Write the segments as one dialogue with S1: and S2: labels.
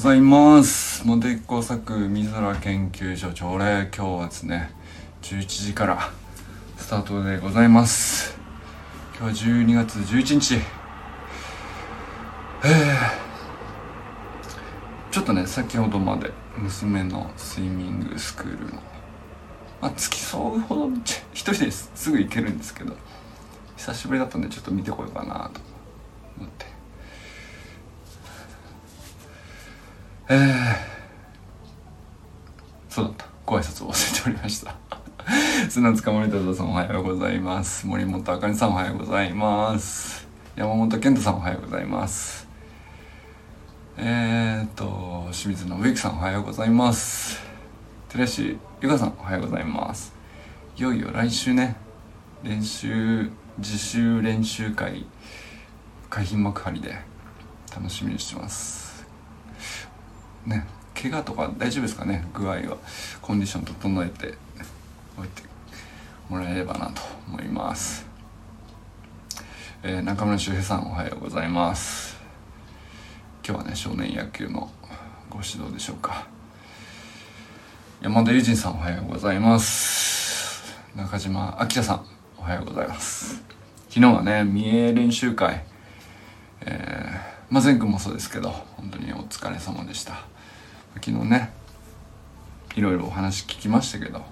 S1: ざいます。モテ工作水空研究所朝礼。今日はですね11時からスタートでございます。今日は12月11日。えー、ちょっとね先ほどまで娘のスイミングスクールのまあ付き添うほど一人ですぐ行けるんですけど久しぶりだったんでちょっと見てこようかなと思って。えー、そうだった。ご挨拶を忘れておりました。砂塚森田さんおはようございます。森本あかりさんおはようございます。山本健太さんおはようございます。えー、っと清水信之さんおはようございます。寺石ゆかさんおはようございます。いよいよ来週ね。練習自習練習会。海浜幕張で楽しみにしてます。ね怪我とか大丈夫ですかね？具合は。コンディション整えておいてもらえればなと思います、えー、中村修平さんおはようございます。今日はね少年野球のご指導でしょうか。山田友人さんおはようございます。中島明さんおはようございます。昨日はね三重練習会えー、まあ、前君もそうですけど本当にお疲れ様でした。昨日ねいろいろお話聞きましたけど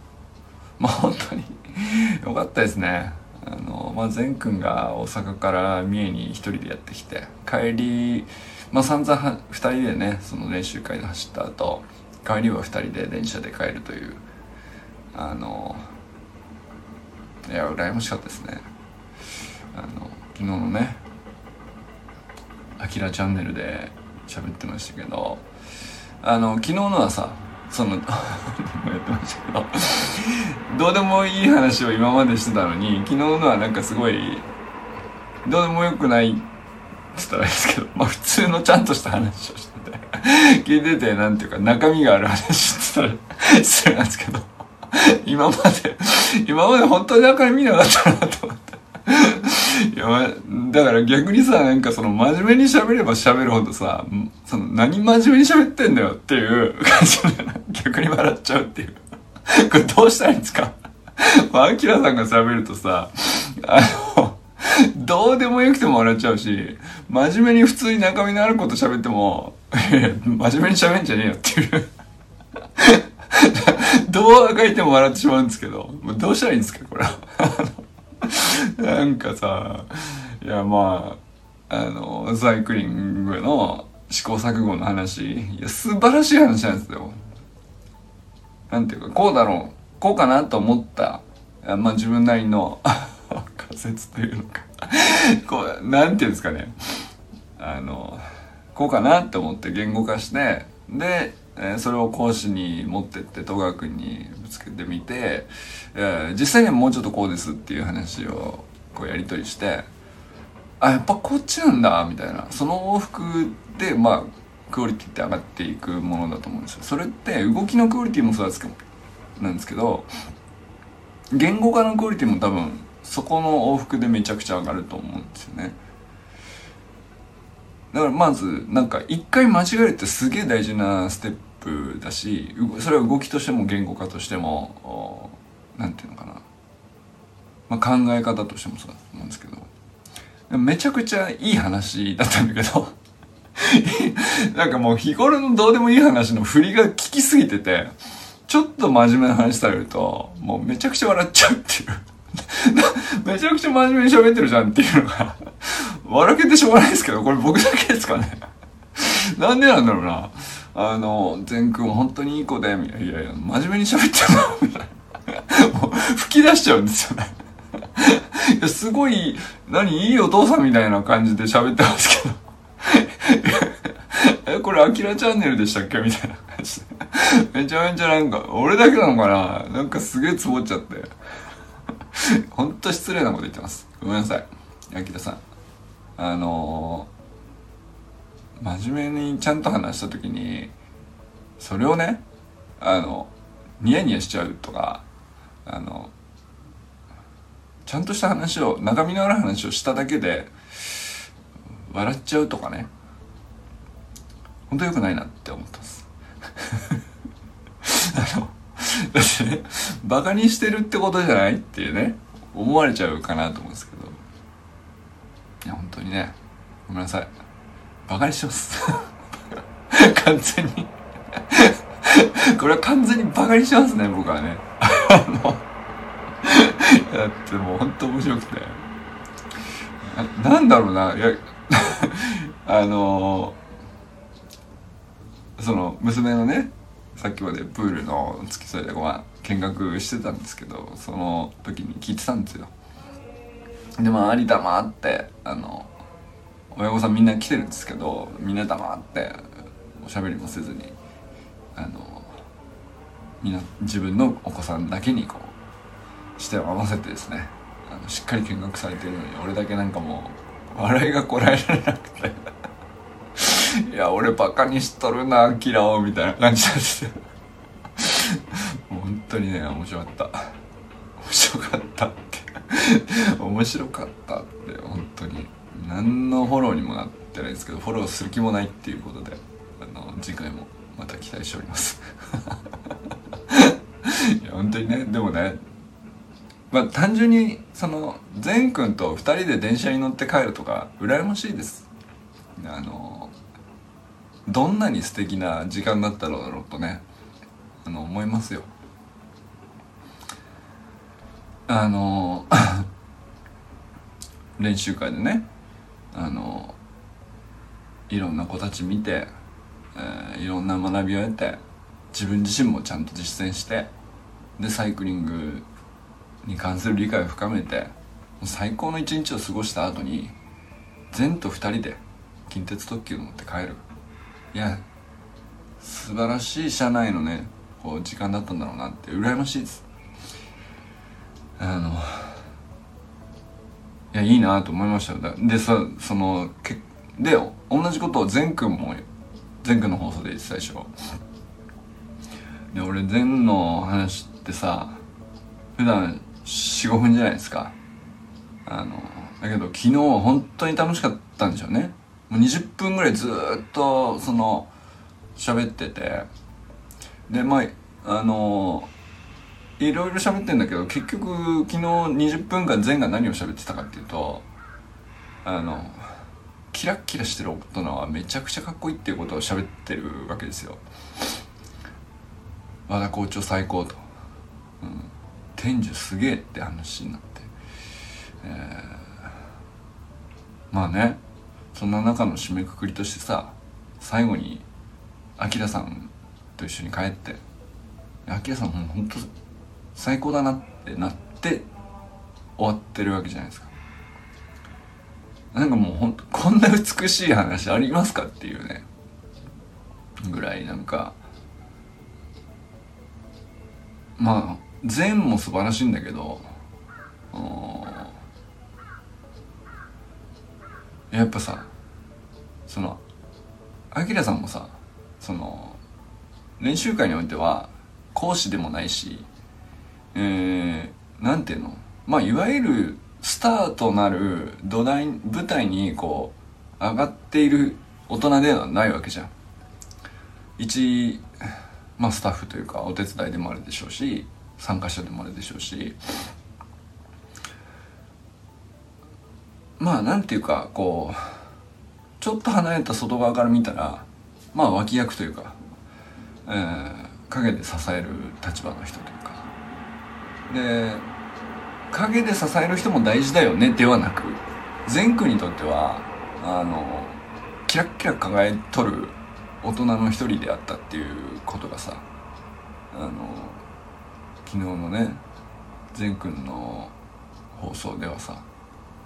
S1: まあ本当に よかったですね。あの、まあ、善くんが大阪から三重に一人でやってきて帰りまあ散々は2人でねその練習会で走った後帰りは2人で電車で帰るというあのいや羨ましかったですね。あの昨日のね「あきらチャンネル」で喋ってましたけどあの昨日のはさその やってましたけどどうでもいい話を今までしてたのに昨日のはなんかすごいどうでもよくないって言ったらいいですけどまあ普通のちゃんとした話をしてて聞いててなんていうか中身がある話って言ったら失礼なんですけど今まで今まで本当に中身見なかったなと思って。いや、だから逆にさ、なんかその真面目に喋れば喋るほどさ、その何真面目に喋ってんだよっていう感じで、逆に笑っちゃうっていう。これどうしたらいいんですか？あ、アキラさんが喋るとさ、あの、どうでもよくても笑っちゃうし、真面目に普通に中身のあること喋っても、いや真面目に喋んじゃねえよっていうどうあがいても笑ってしまうんですけど、どうしたらいいんですかこれは？なんかさ、いやまあ、あの、サイクリングの試行錯誤の話、いや素晴らしい話なんですよ。なんていうか、こうだろう、こうかなと思った、まあ自分なりの 仮説というのかこう、なんていうんですかね、あの、こうかなって思って言語化して、で、えー、それを講師に持ってって戸川君にぶつけてみて、えー、実際にはもうちょっとこうですっていう話をこうやり取りしてあやっぱこっちなんだみたいな。その往復でまあクオリティって上がっていくものだと思うんですよ。それって動きのクオリティもそうですけどなんですけど言語化のクオリティも多分そこの往復でめちゃくちゃ上がると思うんですよね。だからまずなんか一回間違えるってすげえ大事なステップだしそれは動きとしても言語化としても何て言うのかな、まあ、考え方としてもそうだと思うんですけど。めちゃくちゃいい話だったんだけど。なんかもう日頃のどうでもいい話の振りが効きすぎててちょっと真面目な話されるともうめちゃくちゃ笑っちゃうっていう。めちゃくちゃ真面目に喋ってるじゃんっていうのが笑けてしょうがないですけどこれ僕だけですかね。なんでなんだろうな。あの、善くん本当にいい子で、いやいや、真面目に喋ってるな、みたいな。もう、吹き出しちゃうんですよね。いや、すごい、何、いいお父さんみたいな感じで喋ってますけど。え、これ、アキラチャンネルでしたっけ？みたいな感じで。めちゃめちゃなんか、俺だけなのかな？なんかすげえつぼっちゃって。ほんと失礼なこと言ってます。ごめんなさい。アキラさん。あのー真面目にちゃんと話した時にそれをねあのニヤニヤしちゃうとかあのちゃんとした話を中身のある話をしただけで笑っちゃうとかね。本当良くないなって思ってます。あのだってねバカにしてるってことじゃないっていうね思われちゃうかなと思うんですけど。いや本当にねごめんなさい。バカにしてます。完全に。これは完全にバカにしてますね僕はね。あのだってもう本当面白くて。ななんだろうな。いや あのその娘のねさっきまでプールの付き添いでまあ見学してたんですけどその時に聞いてたんですよ。でまあ有田まってあの親御さんみんな来てるんですけどみんな黙っておしゃべりもせずにあのみんな自分のお子さんだけにこう視点を合わせてですねあのしっかり見学されてるのに俺だけなんかもう笑いがこらえられなくて。いや俺バカにしとるなキラをみたいな感じなんですよ。本当にね面白かった。面白かったって。面白かったって。何のフォローにもなってないですけどフォローする気もないっていうことであの次回もまた期待しております。いや本当にねでもねまあ単純にその善くんと2人で電車に乗って帰るとか羨ましいです。あのどんなに素敵な時間だったろうだろうとねあの思いますよ。あの 練習会でねあのいろんな子たち見て、えー、いろんな学びを得て自分自身もちゃんと実践してでサイクリングに関する理解を深めて最高の一日を過ごした後に善と二人で近鉄特急を持って帰る。いや素晴らしい車内のねこう時間だったんだろうなって羨ましいです。あのいやいいなと思いました。よでさそのけで同じことを善くんも善くんの放送で言ってたでしょ。で俺善の話ってさ普段45分じゃないですか。あのだけど昨日本当に楽しかったんでしょうね。もう20分ぐらいずっとその喋ってて。でまああのいろいろ喋ってんだけど結局昨日20分間全が何を喋ってたかっていうとあのキラッキラしてる大人はめちゃくちゃかっこいいっていうことを喋ってるわけですよ。和田校長最高と、うん、天寿すげえって話になって、えー、まあねそんな中の締めくくりとしてさ最後にアキラさんと一緒に帰ってアキラさんもうほんと最高だなってなって終わってるわけじゃないですか。なんかもうほんとこんな美しい話ありますかっていうね。ぐらいなんか。まあ善も素晴らしいんだけどやっぱさそのアキラさんもさその練習会においては講師でもないしえー、なんていうの？まあいわゆるスターとなる土台舞台にこう上がっている大人ではないわけじゃん。一まあスタッフというかお手伝いでもあるでしょうし参加者でもあるでしょうし。まあなんていうかこうちょっと離れた外側から見たらまあ脇役というか、えー、陰で支える立場の人とか。で陰で支える人も大事だよねではなく善くんにとってはあのキラッキラ輝いとる大人の一人であったっていうことがさあの昨日のね善くんの放送ではさ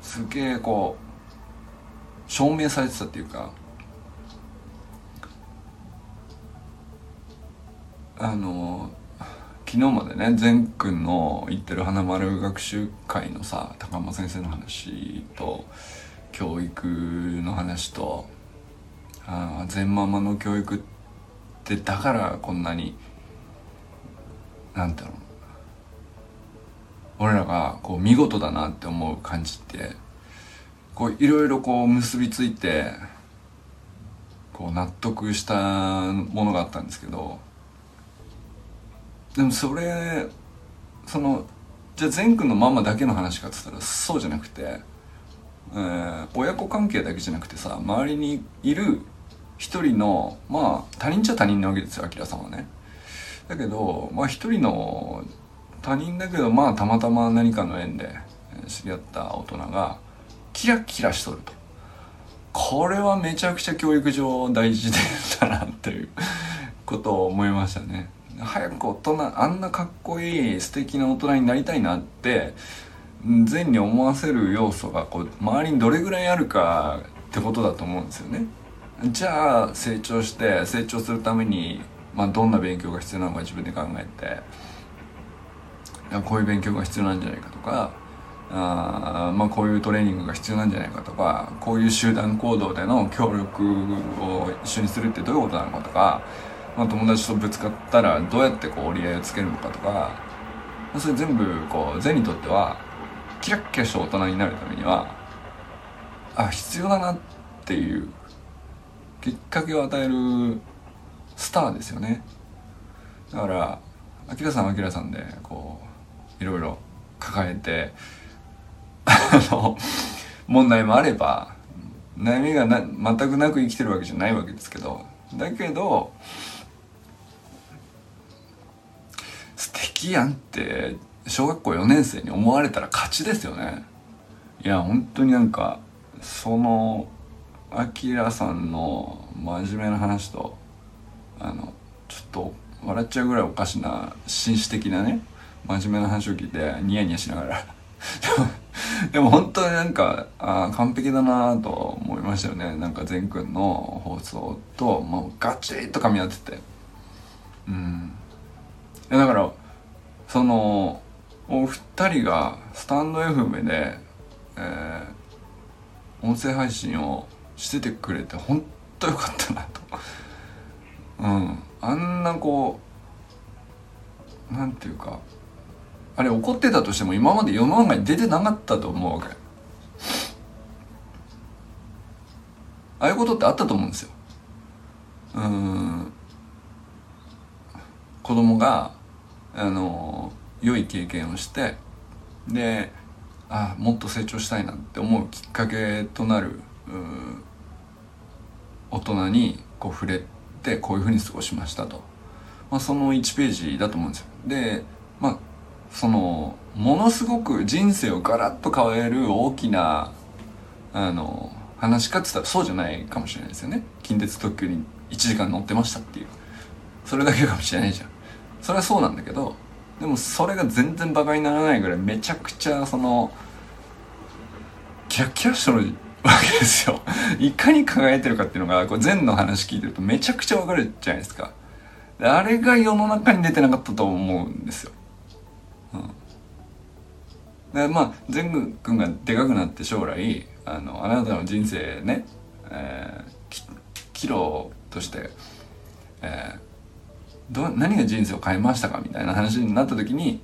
S1: すげえこう証明されてたっていうかあの昨日までね善くんの言ってる花丸学習会のさ高間先生の話と教育の話とあ善ママの教育ってだからこんなになんていうの俺らがこう見事だなって思う感じってこういろいろこう結びついてこう納得したものがあったんですけどでもそれそのじゃあ善くんのママだけの話かっつったらそうじゃなくて、えー、親子関係だけじゃなくてさ周りにいる一人のまあ他人っちゃ他人なわけですよあきらさんはね。だけどまあ一人の他人だけどまあたまたま何かの縁で知り合った大人がキラキラしとるとこれはめちゃくちゃ教育上大事だなっていうことを思いましたね早く大人あんなかっこいい素敵な大人になりたいなって善に思わせる要素がこう周りにどれぐらいあるかってことだと思うんですよね。じゃあ成長して成長するために、まあ、どんな勉強が必要なのか自分で考えてこういう勉強が必要なんじゃないかとかあまあこういうトレーニングが必要なんじゃないかとかこういう集団行動での協力を一緒にするってどういうことなのかとか、まあ、友達とぶつかったらどうやってこう折り合いをつけるのかとかそれ全部こう善にとってはキラッキラした大人になるためにはあ必要だなっていうきっかけを与えるスターですよね。だからアキラさんはアキラさんでこういろいろ抱えてあの問題もあれば悩みがな全くなく生きてるわけじゃないわけですけどだけど素敵やんって小学校4年生に思われたら勝ちですよね。いや本当になんかそのアキラさんの真面目な話とあのちょっと笑っちゃうぐらいおかしな紳士的なね真面目な話を聞いてニヤニヤしながら。でも本当になんかあ完璧だなと思いましたよね。なんか善くんの放送ともうガチッと噛み合ってて。うん。だからそのお二人がスタンド FM で、えー、音声配信をしててくれて本当よかったなと。うん。あんなこうなんていうかあれ怒ってたとしても今まで世の中に出てなかったと思うわけ。ああいうことってあったと思うんですよ。うん。子供があの良い経験をしてであもっと成長したいなって思うきっかけとなる大人にこう触れてこういうふうに過ごしましたと、まあ、その1ページだと思うんですよ。でまあそのものすごく人生をガラッと変える大きなあの話かって言ったらそうじゃないかもしれないですよね。近鉄特急に1時間乗ってましたっていう。それだけかもしれないじゃん。それはそうなんだけどでもそれが全然バカにならないぐらいめちゃくちゃそのキャッキャしてるわけですよ。いかに輝いてるかっていうのがこう禅の話聞いてるとめちゃくちゃわかるじゃないですか。あれが世の中に出てなかったと思うんですよ。うん。でまあ善くんがでかくなって将来あのあなたの人生ね、えー、岐路として、えー、ど何が人生を変えましたかみたいな話になった時に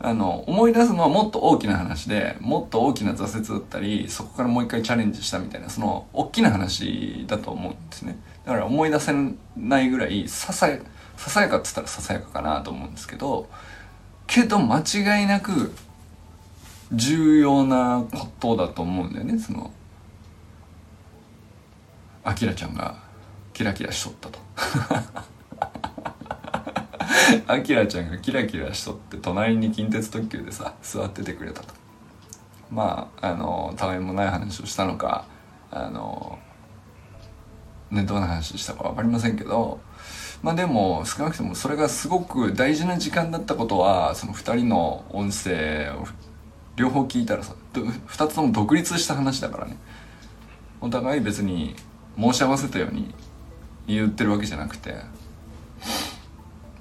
S1: あの思い出すのはもっと大きな話でもっと大きな挫折だったりそこからもう一回チャレンジしたみたいなその大きな話だと思うんですね。だから思い出せないぐらいささやささやかっつったらささやかかなと思うんですけどけど間違いなく重要なことだと思うんだよね。そのあきらちゃんがキラキラしとったと。あきらちゃんがキラキラしとって隣に近鉄特急でさ座っててくれたと。まああのたわいもない話をしたのかあのねどんな話したか分かりませんけどまあでも少なくともそれがすごく大事な時間だったことはその2人の音声を両方聞いたらさ2つとも独立した話だからね。お互い別に申し合わせたように言ってるわけじゃなくて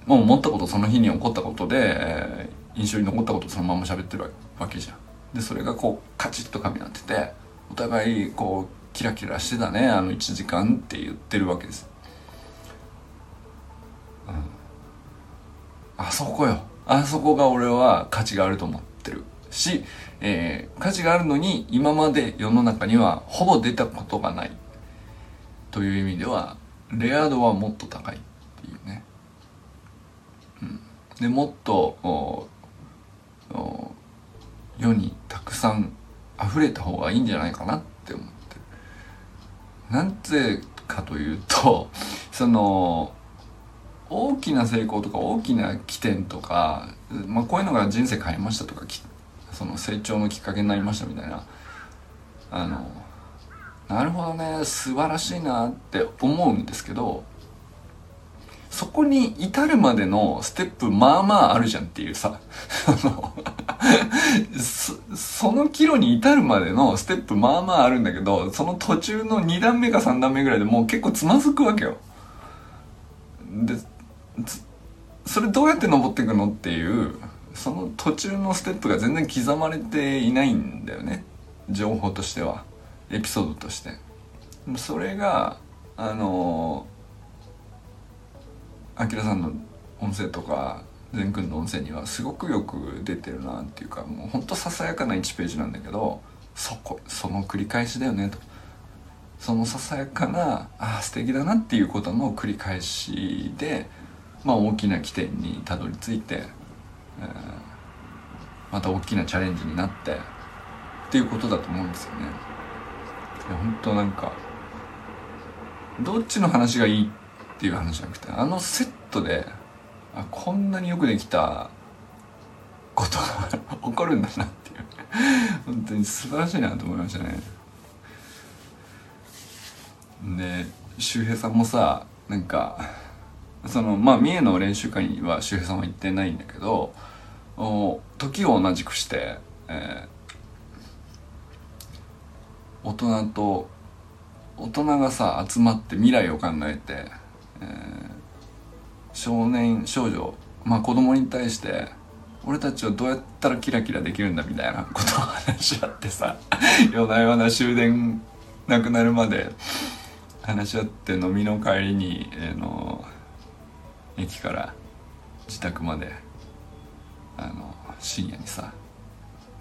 S1: もう思ったことその日に起こったことで、えー、印象に残ったことそのまま喋ってるわけじゃん。でそれがこうカチッと噛み合っててお互いこうキラキラしてたねあの1時間って言ってるわけです、うん、あそこよ。あそこが俺は価値があると思ってるし、えー、価値があるのに今まで世の中にはほぼ出たことがないという意味ではレア度はもっと高いっていうね、でもっと世にたくさん溢れた方がいいんじゃないかなって思って。なんぜかというと その大きな成功とか大きな起点とか、まあ、こういうのが人生変えましたとかその成長のきっかけになりましたみたいな。あのなるほどね素晴らしいなって思うんですけどそこに至るまでのステップまあまああるじゃんっていうさ。その岐路に至るまでのステップまあまああるんだけどその途中の2段目か3段目ぐらいでもう結構つまずくわけよ。でそれどうやって登っていくのっていうその途中のステップが全然刻まれていないんだよね。情報としては。エピソードとして。それがあのあきらさんの音声とか善くんの音声にはすごくよく出てるなっていうかもうほんとささやかな1ページなんだけどそこその繰り返しだよねと。そのささやかなあ素敵だなっていうことの繰り返しでまあ大きな起点にたどり着いて、えー、また大きなチャレンジになってっていうことだと思うんですよね。いや本当なんかどっちの話がいいってていう話じゃなくてあのセットであこんなによくできたことが 起こるんだなっていう。本当に素晴らしいなと思いましたね。で周平さんもさなんかそのまあ三重の練習会には周平さんは行ってないんだけど時を同じくして、えー、大人と大人がさ集まって未来を考えて、ー、少年少女まあ子供に対して俺たちはどうやったらキラキラできるんだみたいなことを話し合ってさ 夜な夜な終電なくなるまで話し合って飲みの帰りに、えー、の駅から自宅まであの深夜にさ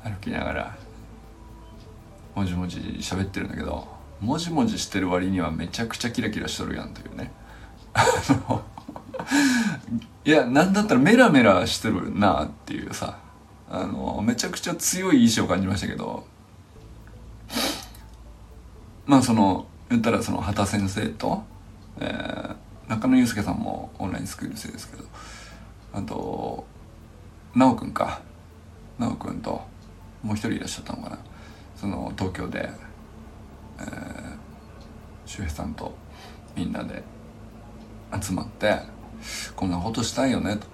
S1: 歩きながらもじもじ喋ってるんだけどもじもじしてる割にはめちゃくちゃキラキラしとるやんというね。いやなんだったらメラメラしてるなっていうさあのめちゃくちゃ強い意志を感じましたけど。まあその言ったらその畑先生と、えー、中野祐介さんもオンラインスクール生ですけどあと奈くんか。奈くんともう一人いらっしゃったのかな。その東京で、えー、周平さんとみんなで集まってこんなことしたいよねと。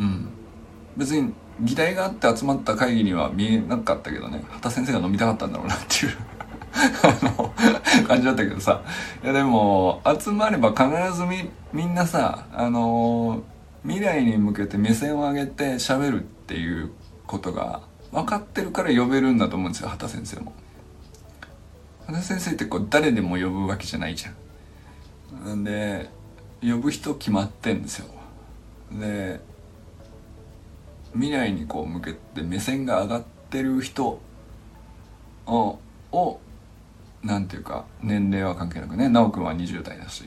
S1: うん。別に議題があって集まった会議には見えなかったけどね。畑先生が飲みたかったんだろうなっていう。あの感じだったけどさ。いやでも集まれば必ずみみんなさあの未来に向けて目線を上げて喋るっていうことが分かってるから呼べるんだと思うんですよ畑先生も。畑先生ってこう誰でも呼ぶわけじゃないじゃん。で呼ぶ人決まってんですよ。で未来にこう向けて目線が上がってる人ををなんていうか年齢は関係なくね奈くんは20代だし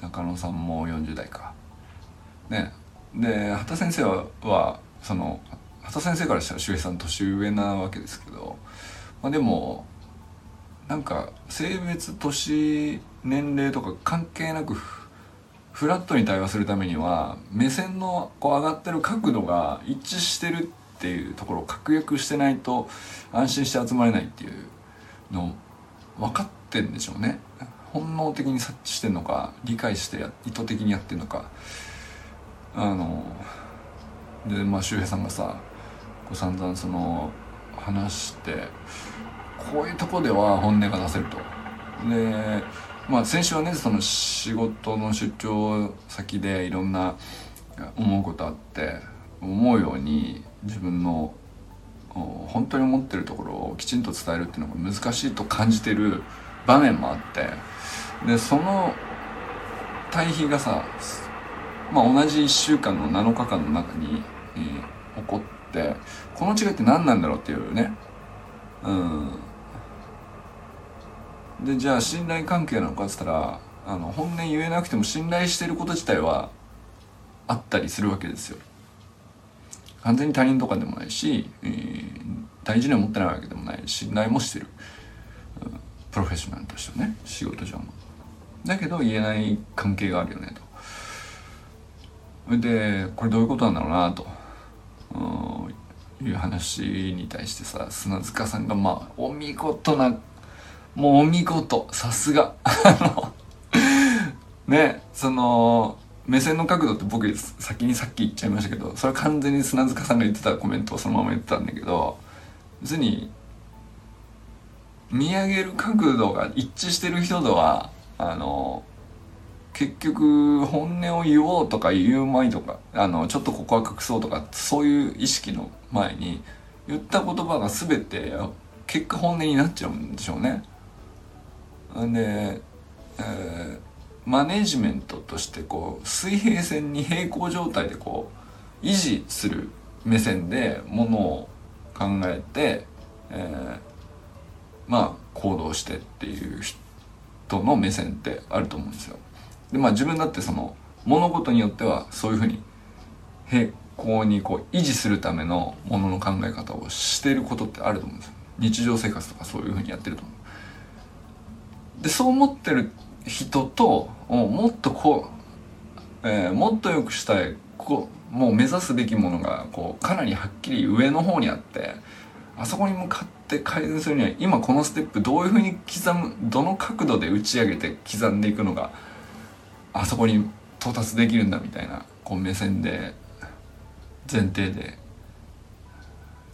S1: 中野さんも40代かねで畑先生ははその畑先生からしたら周平さん年上なわけですけど、まあ、でもなんか性別年年齢とか関係なくフラットに対話するためには目線のこう上がってる角度が一致してるっていうところを確約してないと安心して集まれないっていうの分かってんでしょうね。本能的に察知してんのか理解して意図的にやってんのか。あのでまあ周平さんがさこう散々その話してこういうとこでは本音が出せると。でまあ先週はねその仕事の出張先でいろんな思うことあって思うように自分の本当に思ってるところをきちんと伝えるっていうのが難しいと感じてる場面もあってでその対比がさ、まあ、同じ1週間の7日間の中に、えー、起こってこの違いって何なんだろうっていうね。うん。でじゃあ信頼関係なのかっつったらあの本音言えなくても信頼してること自体はあったりするわけですよ。完全に他人とかでもないし、えー、大事に思ってないわけでもない信頼もしてる、プロフェッショナルとしてね仕事上も。だけど言えない関係があるよねと。でこれどういうことなんだろうなと、う、いう話に対してさ砂塚さんがまあお見事なもうお見事さすが あのねその目線の角度って僕先にさっき言っちゃいましたけどそれは完全に砂塚さんが言ってたコメントをそのまま言ってたんだけど別に見上げる角度が一致してる人とはあの結局本音を言おうとか言う前とかあのちょっとここは隠そうとかそういう意識の前に言った言葉が全て結果本音になっちゃうんでしょうね。で、えー、マネジメントとしてこう水平線に平行状態でこう維持する目線でものを考えて、えー、まあ行動してっていう人の目線ってあると思うんですよ。でまあ自分だってその物事によってはそういうふうに平行にこう維持するためのものの考え方をしてることってあると思うんですよ。日常生活とかそういうふうにやってると思う。でそう思ってる人ともっとこう、えー、もっと良くしたいこうもう目指すべきものがこうかなりはっきり上の方にあってあそこに向かって改善するには今このステップどういうふうに刻むどの角度で打ち上げて刻んでいくのがあそこに到達できるんだみたいなこう目線で前提で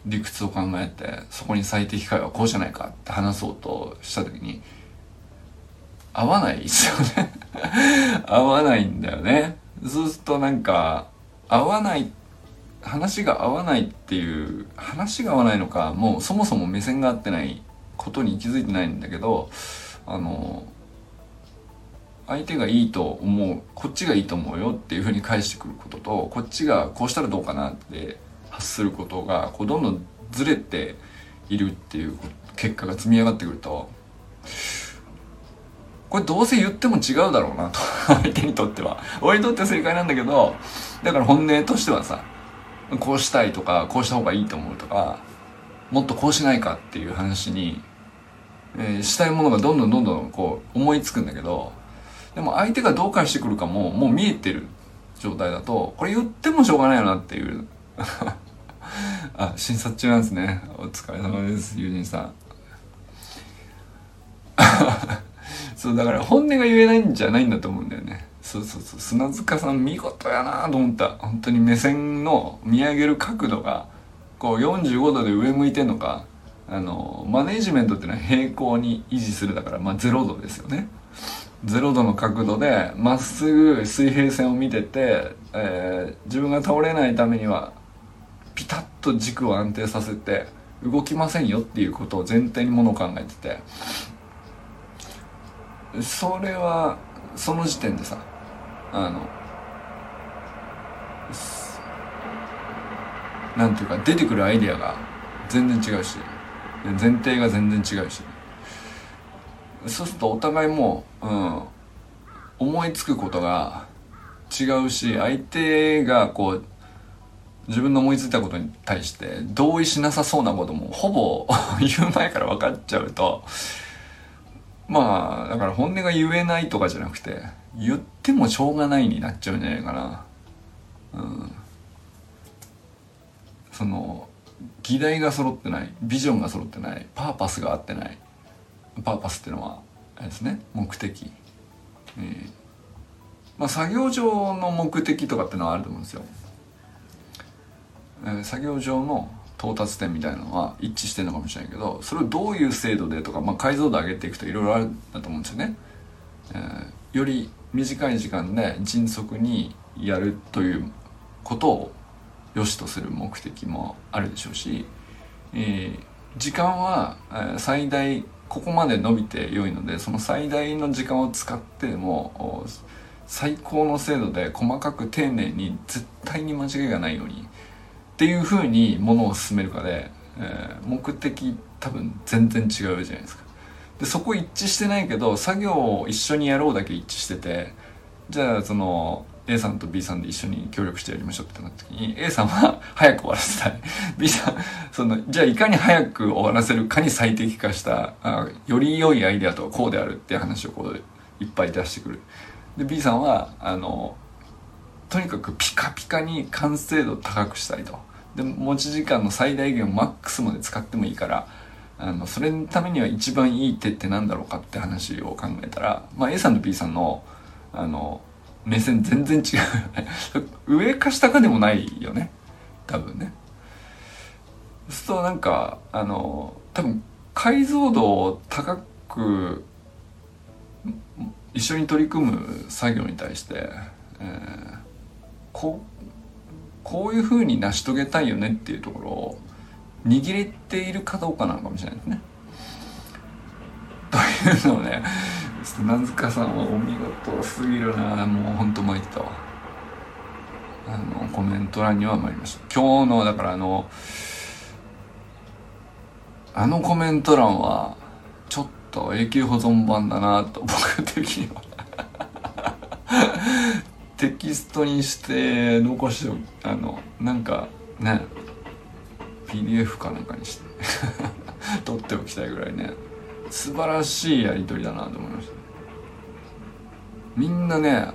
S1: 理屈を考えてそこに最適解はこうじゃないかって話そうとした時に合わないですよね。合わないんだよね。そうするとなんか合わない話が合わないっていう話が合わないのかもうそもそも目線が合ってないことに気づいてないんだけどあの相手がいいと思うこっちがいいと思うよっていうふうに返してくることとこっちがこうしたらどうかなって発することがこうどんどんずれているっていう結果が積み上がってくると。これどうせ言っても違うだろうなと 相手にとっては。俺にとっては正解なんだけどだから本音としてはさこうしたいとかこうした方がいいと思うとかもっとこうしないかっていう話に、えー、したいものがどんどんどんどんこう思いつくんだけどでも相手がどう返してくるかももう見えてる状態だとこれ言ってもしょうがないよなっていう。あ診察中なんですね。お疲れ様です友人さん。そうだから本音が言えないんじゃないんだと思うんだよね。そうそうそう。砂塚さん見事やなと思った。本当に目線の見上げる角度がこう45度で上向いてんのかあのマネジメントっていうのは平行に維持するだからまあ0度ですよね。0度の角度でまっすぐ水平線を見てて、えー、自分が倒れないためにはピタッと軸を安定させて動きませんよっていうことを前提にものを考えてて。それはその時点でさあのなんていうか出てくるアイディアが全然違うし前提が全然違うし。そうするとお互いもう、ん、思いつくことが違うし相手がこう自分の思いついたことに対して同意しなさそうなこともほぼ 言う前から分かっちゃうとまあだから本音が言えないとかじゃなくて言ってもしょうがないになっちゃうんじゃないかな。うん。その議題が揃ってないビジョンが揃ってないパーパスが合ってないパーパスっていうのはあれですね目的、えー、まあ作業上の目的とかってのはあると思うんですよ、えー、作業上の到達点みたいなのは一致してるのかもしれないけどそれをどういう精度でとか、まあ、解像度上げていくといろいろあるんだと思うんですよね、えー、より短い時間で迅速にやるということを良しとする目的もあるでしょうし、えー、時間は、最大ここまで伸びて良いのでその最大の時間を使っても最高の精度で細かく丁寧に絶対に間違いがないようにっていうふうにものを進めるかで、えー、目的多分全然違うじゃないですか。でそこ一致してないけど作業を一緒にやろうだけ一致しててじゃあその A さんと B さんで一緒に協力してやりましょうってなった時に A さんは早く終わらせたい。B さんそのじゃあいかに早く終わらせるかに最適化したあより良いアイデアとはこうであるっていう話をこういっぱい出してくる。で B さんはあのとにかくピカピカに完成度高くしたいと。で持ち時間の最大限をマックスまで使ってもいいからあのそれのためには一番いい手って何だろうかって話を考えたら、まあ、A さんと B さんのあの目線全然違う。上か下かでもないよね。多分ね。そうするとなんかあの多分解像度を高く一緒に取り組む作業に対して、えー、ここういうふうに成し遂げたいよねっていうところを握れているかどうかなのかもしれないですね。というのをね砂塚さんはお見事すぎるな。もうほんと参ったわ。あのコメント欄には参りました。今日のだからあのあのコメント欄はちょっと永久保存版だなと僕的にはテキストにして残してあのなんかね PDF かなんかにして 撮っておきたいぐらいね素晴らしいやり取りだなと思いましたみんなね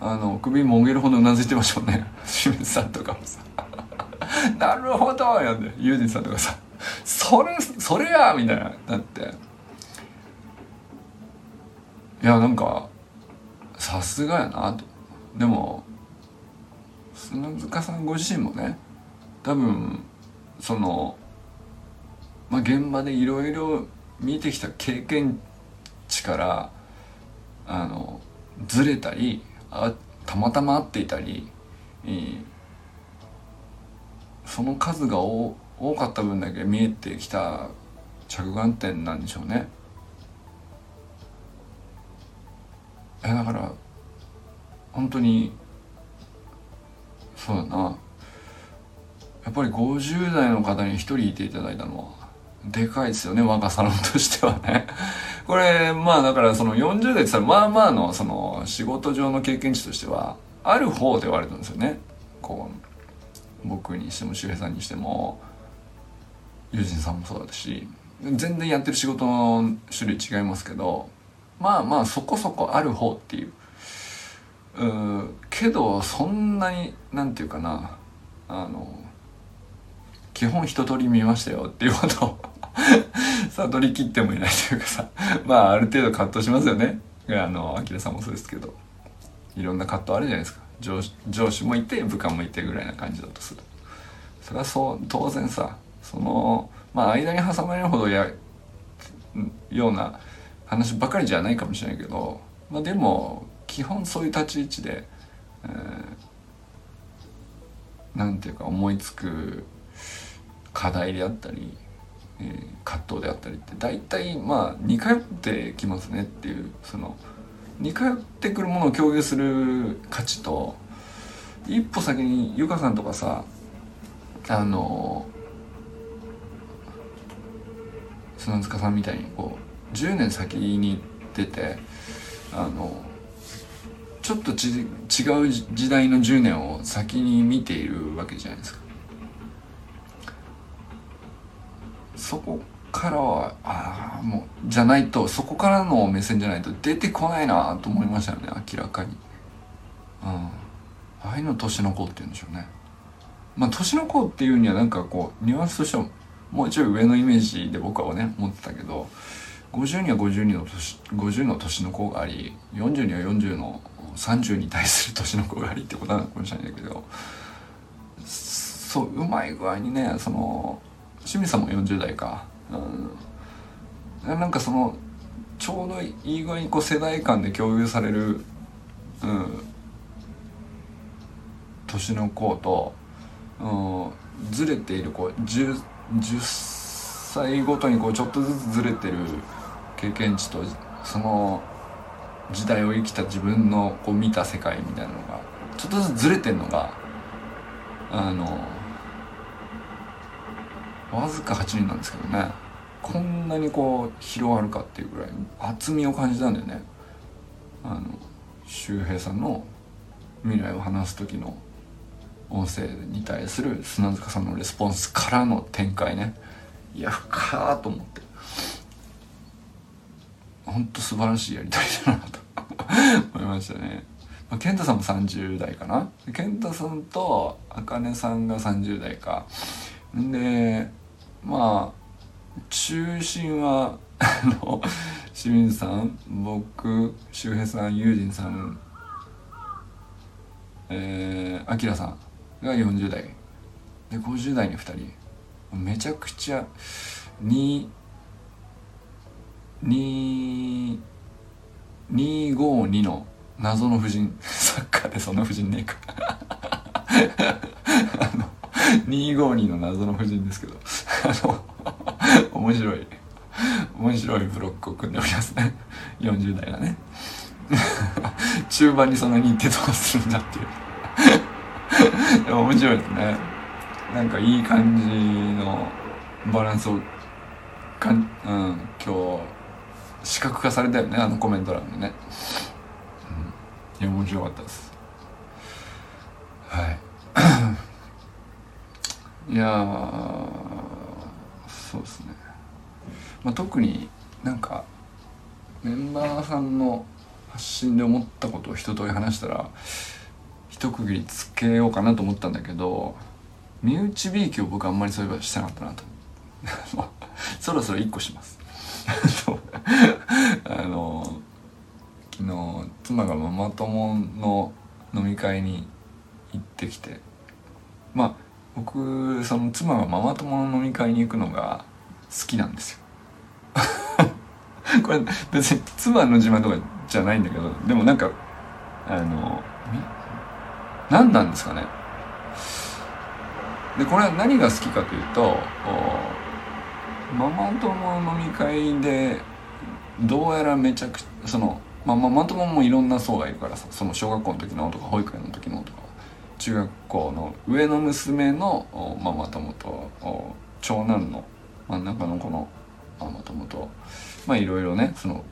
S1: あの首もげるほどうなずいてましたもんね 清水さんとかもさ「なるほど!」やんでユージンさんとかさ「それそれや!」みたいなだっていやなんかさすがやなとでも砂塚さんご自身もね多分そのまあ現場でいろいろ見てきた経験値からあのずれたりあたまたま会っていたり、えー、その数が多かった分だけ見えてきた着眼点なんでしょうね。えだから本当にそうだな。やっぱり50代の方に一人いていただいたのはでかいですよね若さのとしてはね。これまあだからその40代って言ったらまあまあのその仕事上の経験値としてはある方で言われたんですよね。こう僕にしても周平さんにしても友人さんもそうだし全然やってる仕事の種類違いますけどまあまあそこそこある方っていう。うけどそんなになんていうかな。あの基本一通り見ましたよっていうこと。を悟りきってもいないというかさ。まあある程度葛藤しますよね。あのアキラさんもそうですけど。いろんな葛藤あるじゃないですか。上上司もいて部下もいてぐらいな感じだとするそれはそう当然さそのまあ間に挟まれるほどやような話ばかりじゃないかもしれないけど、まあ、でも基本そういう立ち位置で、えー、なんていうか思いつく課題であったりえー、葛藤であったりって大体まあ似通ってきますねっていうその似通ってくるものを共有する価値と一歩先にゆかさんとかさあの砂塚さんみたいにこう10年先に出てあのちょっとち違う時代の10年を先に見ているわけじゃないですか。そこからはああもうじゃないとそこからの目線じゃないと出てこないなと思いましたよね明らかに。うん。ああいうの年の子って言うんでしょうね。まあ年の子っていうにはなんかこうニュアンスとしてはもうちょい上のイメージで僕はね持ってたけど50には52の年50の年の子があり40には40の30に対する年の子がありってことなのかもしれないんだけどそううまい具合にねその清水さんも40代か、うん、なんかそのちょうどいい具合にこう世代間で共有される、うん、年の子と、うん、ずれているこう 10, 10歳ごとにこうちょっとずつずれてる経験値とその時代を生きた自分のこう見た世界みたいなのがちょっとずつずれてんのがあのわずか8人なんですけどね。こんなにこう広がるかっていうぐらい厚みを感じたんだよね。あの周平さんの未来を話す時の音声に対する砂塚さんのレスポンスからの展開ね。いや深ーと思って。ほんと素晴らしいやりたいだなと。思いましたね、まあ、健太さんも30代かな。健太さんと茜さんが30代か。んでまあ中心はあの清水さん僕周平さん友人さんえー、明さんが40代で50代に2人。めちゃくちゃ2 252の謎の夫人 サッカーでそんな夫人ねえか。あの252の謎の夫人ですけど。あの面白い面白いブロックを組んでおりますね。40代がね。中盤にそんなに行ってどうするんだっていう。面白いですね。なんかいい感じのバランスをかん、うん、今日視覚化されたよねあのコメント欄でね、うん、いや面白かったです。はい。いやそうですね、まあ、特になんかメンバーさんの発信で思ったことを一通り話したら一区切りつけようかなと思ったんだけど身内びいきを僕あんまりそういえばしてなかったなと。そろそろ1個します。あの昨日妻がママ友の飲み会に行ってきてまあ僕その妻がママ友の飲み会に行くのが好きなんですよ。これ別に妻の自慢とかじゃないんだけどでもなんかあの何なんですかね。でこれは何が好きかというとママ友飲み会でどうやらめちゃくちゃその、まあ、ママ友もいろんな層がいるからさその小学校の時のとか保育園の時のとか中学校の上の娘のママ友と長男の真ん中の子のママ友とまあいろいろねその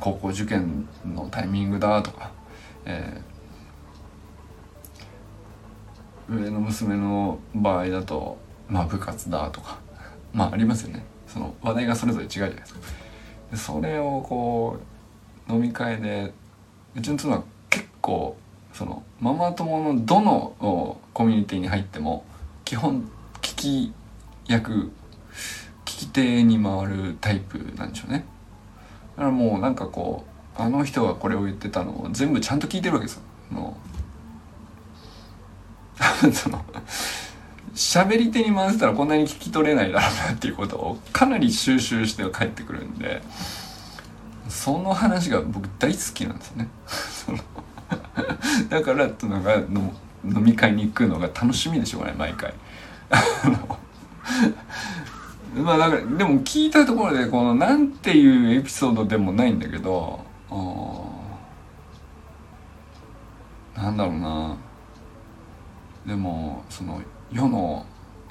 S1: 高校受験のタイミングだとか、えー、上の娘の場合だとまあ部活だとかまあありますよね。その話題がそれぞれ違うじゃないですか。でそれをこう飲み会でうちの妻は結構そのママ友のどのコミュニティに入っても基本聞き役聞き手に回るタイプなんでしょうね。だからもうなんかこうあの人がこれを言ってたのを全部ちゃんと聞いてるわけですよ。その喋り手に回せたらこんなに聞き取れないだろうなっていうことをかなり収集して帰ってくるんでその話が僕大好きなんですね。だからとのがの飲み会に行くのが楽しみでしょうがない毎回。まあだからでも聞いたところでこのなんていうエピソードでもないんだけどなんだろうな。でもその世の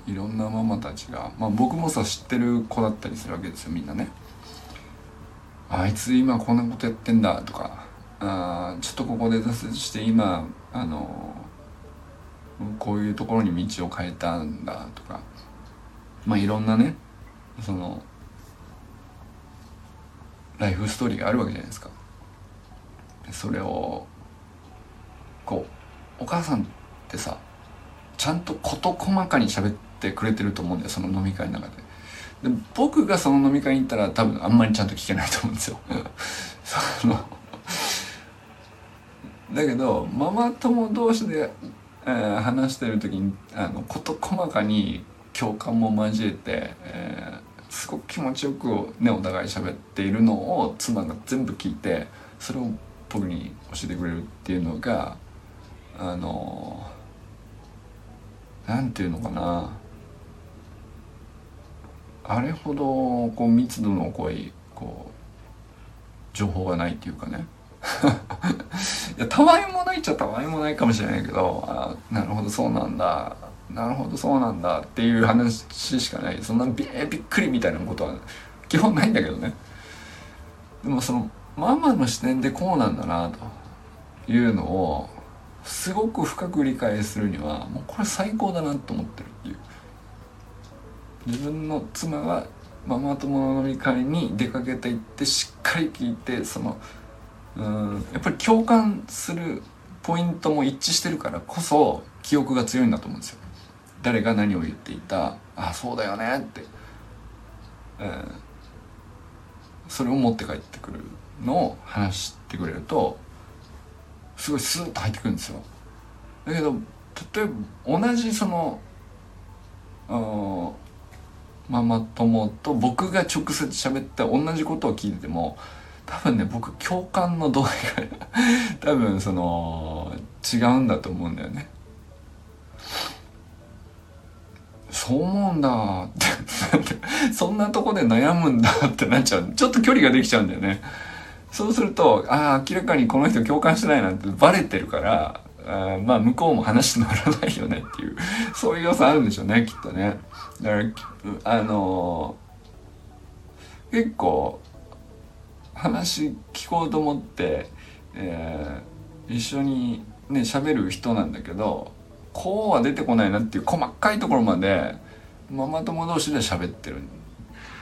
S1: いろんなママたちが、まあ、僕もさ知ってる子だったりするわけですよみんなね。あいつ今こんなことやってんだとかあちょっとここで挫折して今あのこういうところに道を変えたんだとかまあいろんなねそのライフストーリーがあるわけじゃないですか。それをこうお母さんってさちゃんと事細かに喋ってくれてると思うんだよその飲み会の中で。で僕がその飲み会に行ったら多分あんまりちゃんと聞けないと思うんですよ。そのだけどママ友同士で、えー、話してる時にあの事細かに共感も交えて、えー、すごく気持ちよくねお互い喋っているのを妻が全部聞いてそれを僕に教えてくれるっていうのがあのなんていうのかな。あれほどこう密度の濃いこう情報がないっていうかね。いやたわいもないっちゃたわいもないかもしれないけどあなるほどそうなんだ。なるほどそうなんだ。っていう話しかない。そんなびびっくりみたいなことは基本ないんだけどね。でもそのママの視点でこうなんだなというのをすごく深く理解するにはもうこれ最高だなと思ってるっていう。自分の妻がママ友の飲み会に出かけていってしっかり聞いてそのうんやっぱり共感するポイントも一致してるからこそ記憶が強いんだと思うんですよ。誰が何を言っていたあそうだよねって、うん、それを持って帰ってくるのを話してくれるとすごいスーッと入ってくるんですよ。だけど例えば同じそのママ友と僕が直接喋って同じことを聞いてても多分ね僕共感の度合いが 多分その違うんだと思うんだよね。そう思うんだって そんなとこで悩むんだってなっちゃう。ちょっと距離ができちゃうんだよね。そうするとああ明らかにこの人共感してないなんてバレてるからあまあ向こうも話乗らないよねっていうそういう良さあるんでしょうねきっとねだからあのー、結構話聞こうと思って、えー、一緒にね喋る人なんだけどこうは出てこないなっていう細かいところまでママ友同士で喋ってるっ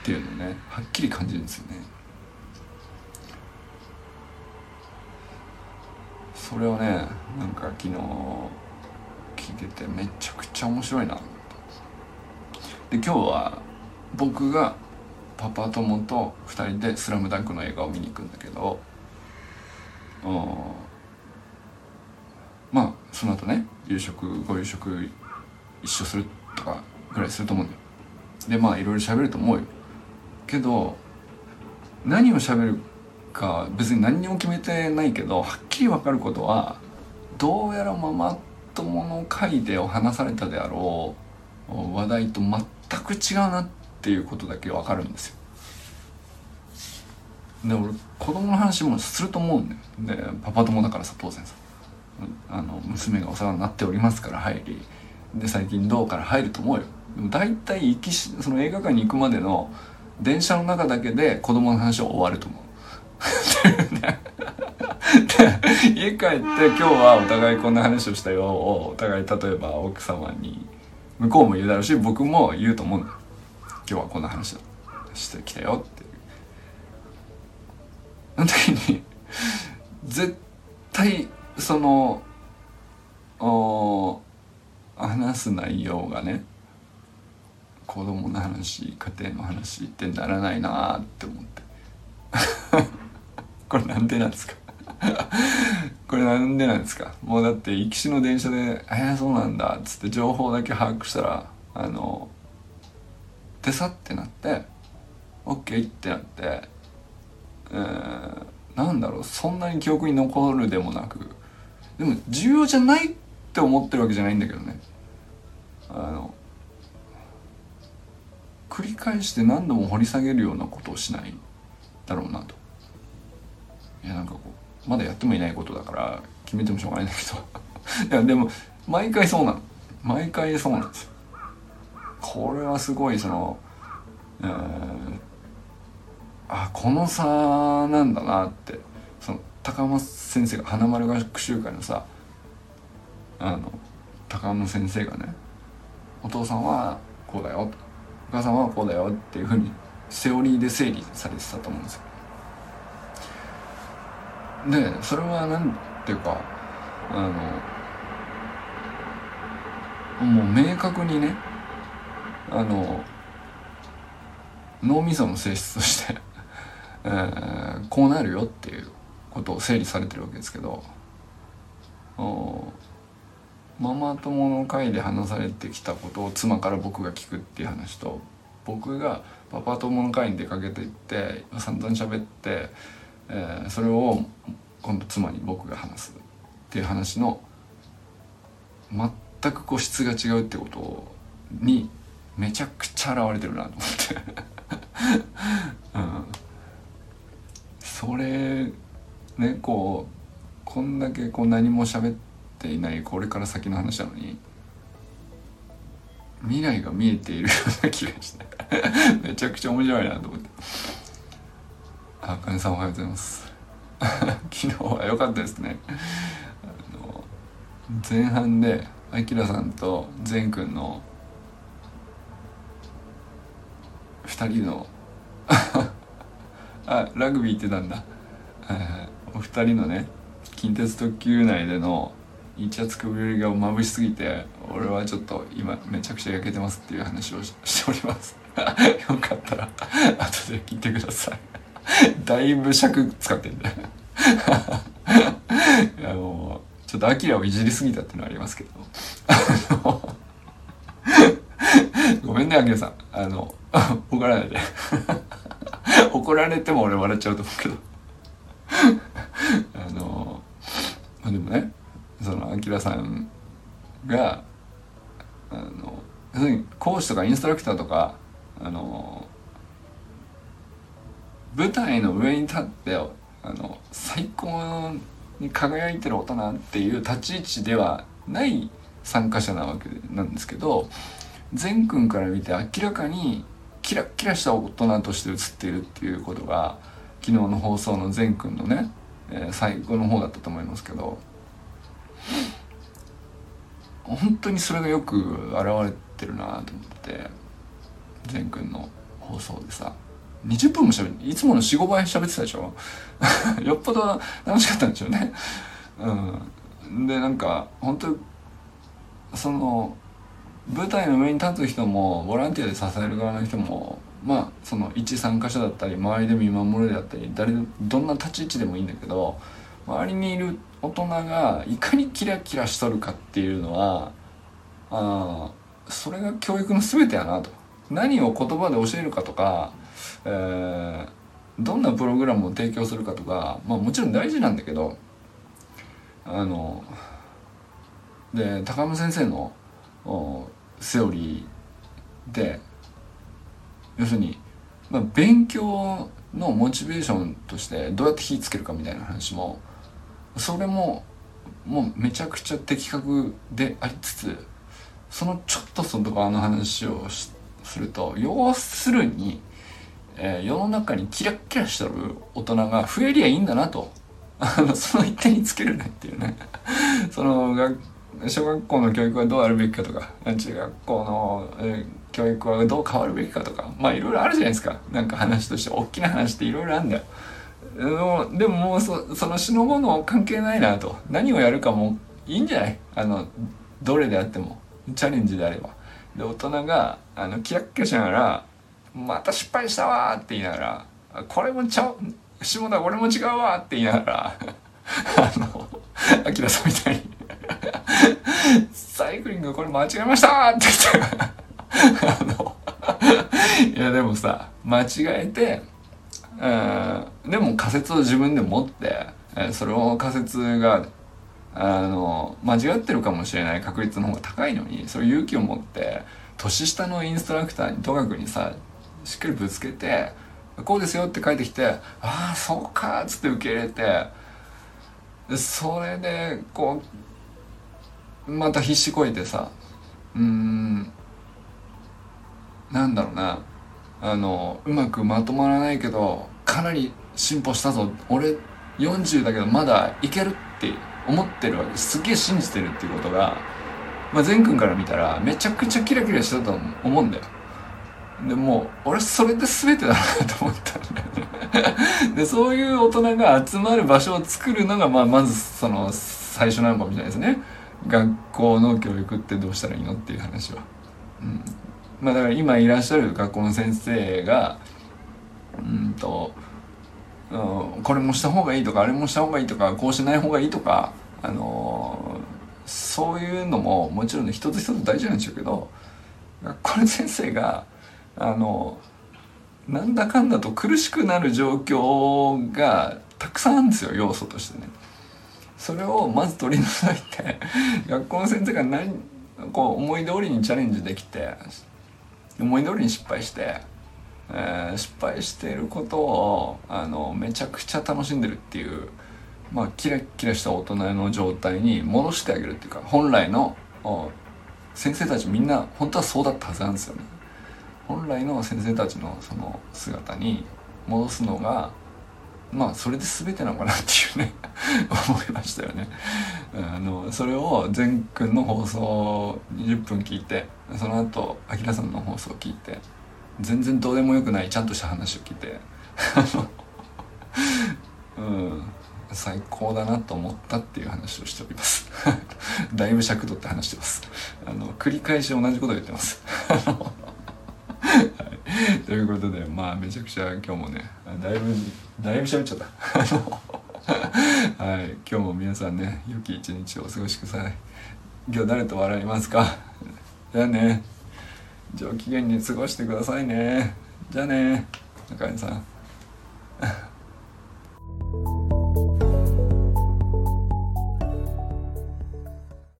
S1: ていうのねはっきり感じるんですよね。それをねなんか昨日聞いててめちゃくちゃ面白いなで今日は僕がパパ友と2人で「スラムダンクの映画を見に行くんだけどまあその後ね夕食ご夕食一緒するとかぐらいすると思うんだよ。でまあいろいろ喋ると思うよ。けど何を喋るか別に何にも決めてないけどはっきり分かることはどうやらママ友の会でお話されたであろう話題と全く違うなっていうことだけ分かるんですよ。で俺子供の話もすると思うんだよ。でパパ友だからさ当然さ。あの娘がお世話になっておりますから入り。で最近どうから入ると思うよ。でも大体行きしその映画館に行くまでの電車の中だけで子供の話は終わると思う。家帰って今日はお互いこんな話をしたよ。をお互い例えば奥様に向こうも言うだろうし僕も言うと思う。んだ今日はこんな話をしてきたよって。あの時に絶対そのお話す内容がね子供の話家庭の話ってならないなって思って。これなんでなんですか？これなんでなんですか？もうだって行きしの電車で「えー、そうなんだ」っつって情報だけ把握したらあのでさってなって「OK」ってなって、えー、なんだろうそんなに記憶に残るでもなくでも重要じゃないって思ってるわけじゃないんだけどね。あの繰り返して何度も掘り下げるようなことをしないだろうなと。いやなんかこうまだやってもいないことだから決めてもしょうがないんだけど。いやでも毎回そうなの。毎回そうなんですよ。これはすごいその、えー、あこの差なんだなって。その高松先生が花丸学習会のさあの高山先生がねお父さんはこうだよ。お母さんはこうだよっていうふうにセオリーで整理されてたと思うんですよ。でそれは何ていうかあのもう明確にねあの脳みその性質として えー、こうなるよっていうことを整理されてるわけですけどママ友の会で話されてきたことを妻から僕が聞くっていう話と僕がパパ友の会に出かけていって散々喋って、えー、それを今度妻に僕が話すっていう話の全く個質が違うってことにめちゃくちゃ現れてるなと思って。うん、それねこうこんだけこう何も喋っていないこれから先の話なのに未来が見えているような気がして。めちゃくちゃ面白いなと思って。あかねさんおはようございます。昨日は良かったですね。あの前半であきらさんと善くんの2人の あラグビー行ってたんだ、え、お二人のね近鉄特急内でのイチャつくぶりが眩しすぎて俺はちょっと今めちゃくちゃ焼けてますっていう話をし ております。よかったら後で聞いてください。だいぶ尺使ってんだ。よ いやもうちょっとアキラをいじりすぎたっていうのはありますけど。ごめんねアキラさん。あの怒らないで。怒られても俺笑っちゃうと思うけど。あのまあでもねそのアキラさんがあの要するに講師とかインストラクターとかあの舞台の上に立ってあの最高に輝いてる大人っていう立ち位置ではない参加者なわけなんですけど善くんから見て明らかにキラッキラした大人として映っているっていうことが昨日の放送の善くんのね、えー、最後の方だったと思いますけど本当にそれがよく現れてるなと思って善くんの放送でさ。20分もしゃべいつもの45倍喋ってたでしょ？よっぽど楽しかったんでしょうね。うん。でなんか本当その舞台の上に立つ人もボランティアで支える側の人もまあその一参加者だったり周りで見守るであったり誰どんな立ち位置でもいいんだけど周りにいる大人がいかにキラキラしとるかっていうのはあそれが教育の全てやなと。何を言葉で教えるかとか、えー、どんなプログラムを提供するかとか、まあ、もちろん大事なんだけどあので高山先生のセオリーで要するに、まあ、勉強のモチベーションとしてどうやって火つけるかみたいな話もそれももうめちゃくちゃ的確でありつつそのちょっと外側の話をすると要するに、えー、世の中にキラッキラしてる大人が増えりゃいいんだなと。その一点につけるねっていうね。その学小学校の教育はどうあるべきかとか中学校の、え教育はどう変わるべきかとかまあいろいろあるじゃないですか。なんか話として大きな話っていろいろあるんだ。よでももうそその死のもの関係ないなと。何をやるかもいいんじゃない？あのどれであっても。チャレンジであれば。で大人があのキラッキラしながら「また失敗したわ」って言いながら「これもちゃう下田俺も違うわ」って言いながらあのアキラさんみたいにサイクリングこれ間違えましたって言ってあのいやでもさ間違えてうんでも仮説を自分で持ってそれを仮説があの間違ってるかもしれない確率の方が高いのにそういう勇気を持って年下のインストラクターにとかくにさしっかりぶつけてこうですよって書いてきてああそうかっつって受け入れてそれでこうまた必死こいてさうんなんだろうなあのうまくまとまらないけどかなり進歩したぞ。俺40だけどまだいけるって思ってるわけ。すげえ信じてるっていうことが、まあ、善くんから見たらめちゃくちゃキラキラしてたと思うんだよ。でも俺それで全てだなと思ったん でそういう大人が集まる場所を作るのが、まあ、まずその最初なのかもしれないですね。学校の教育ってどうしたらいいのっていう話は。うん。まあだから今いらっしゃる学校の先生がうんと、うん、これもした方がいいとかあれもした方がいいとかこうしない方がいいとかあのー、そういうのももちろん一つ一つ大事なんでしょうけど学校の先生があのなんだかんだと苦しくなる状況がたくさんあるんですよ要素としてね。それをまず取り除いて 学校の先生が何こう思い通りにチャレンジできて思い通りに失敗して、えー、失敗していることをあのめちゃくちゃ楽しんでるっていうまあキラキラした大人の状態に戻してあげるっていうか本来の先生たちみんな本当はそうだったはずなんですよね本来の先生たちのその姿に戻すのがまあそれで全てなのかなっていうね 思いましたよね。あのそれを善くんの放送20分聞いてその後あきらさんの放送聞いて全然どうでもよくないちゃんとした話を聞いて うん最高だなと思ったっていう話をしております。だいぶ尺取って話してます。あの繰り返し同じこと言ってます。はい、ということでまあめちゃくちゃ今日もねだいぶだいぶ喋っちゃった。はい今日も皆さんね良き一日をお過ごしください。今日誰と笑いますか？じゃあね。上機嫌に過ごしてくださいね。じゃあね。中根さん。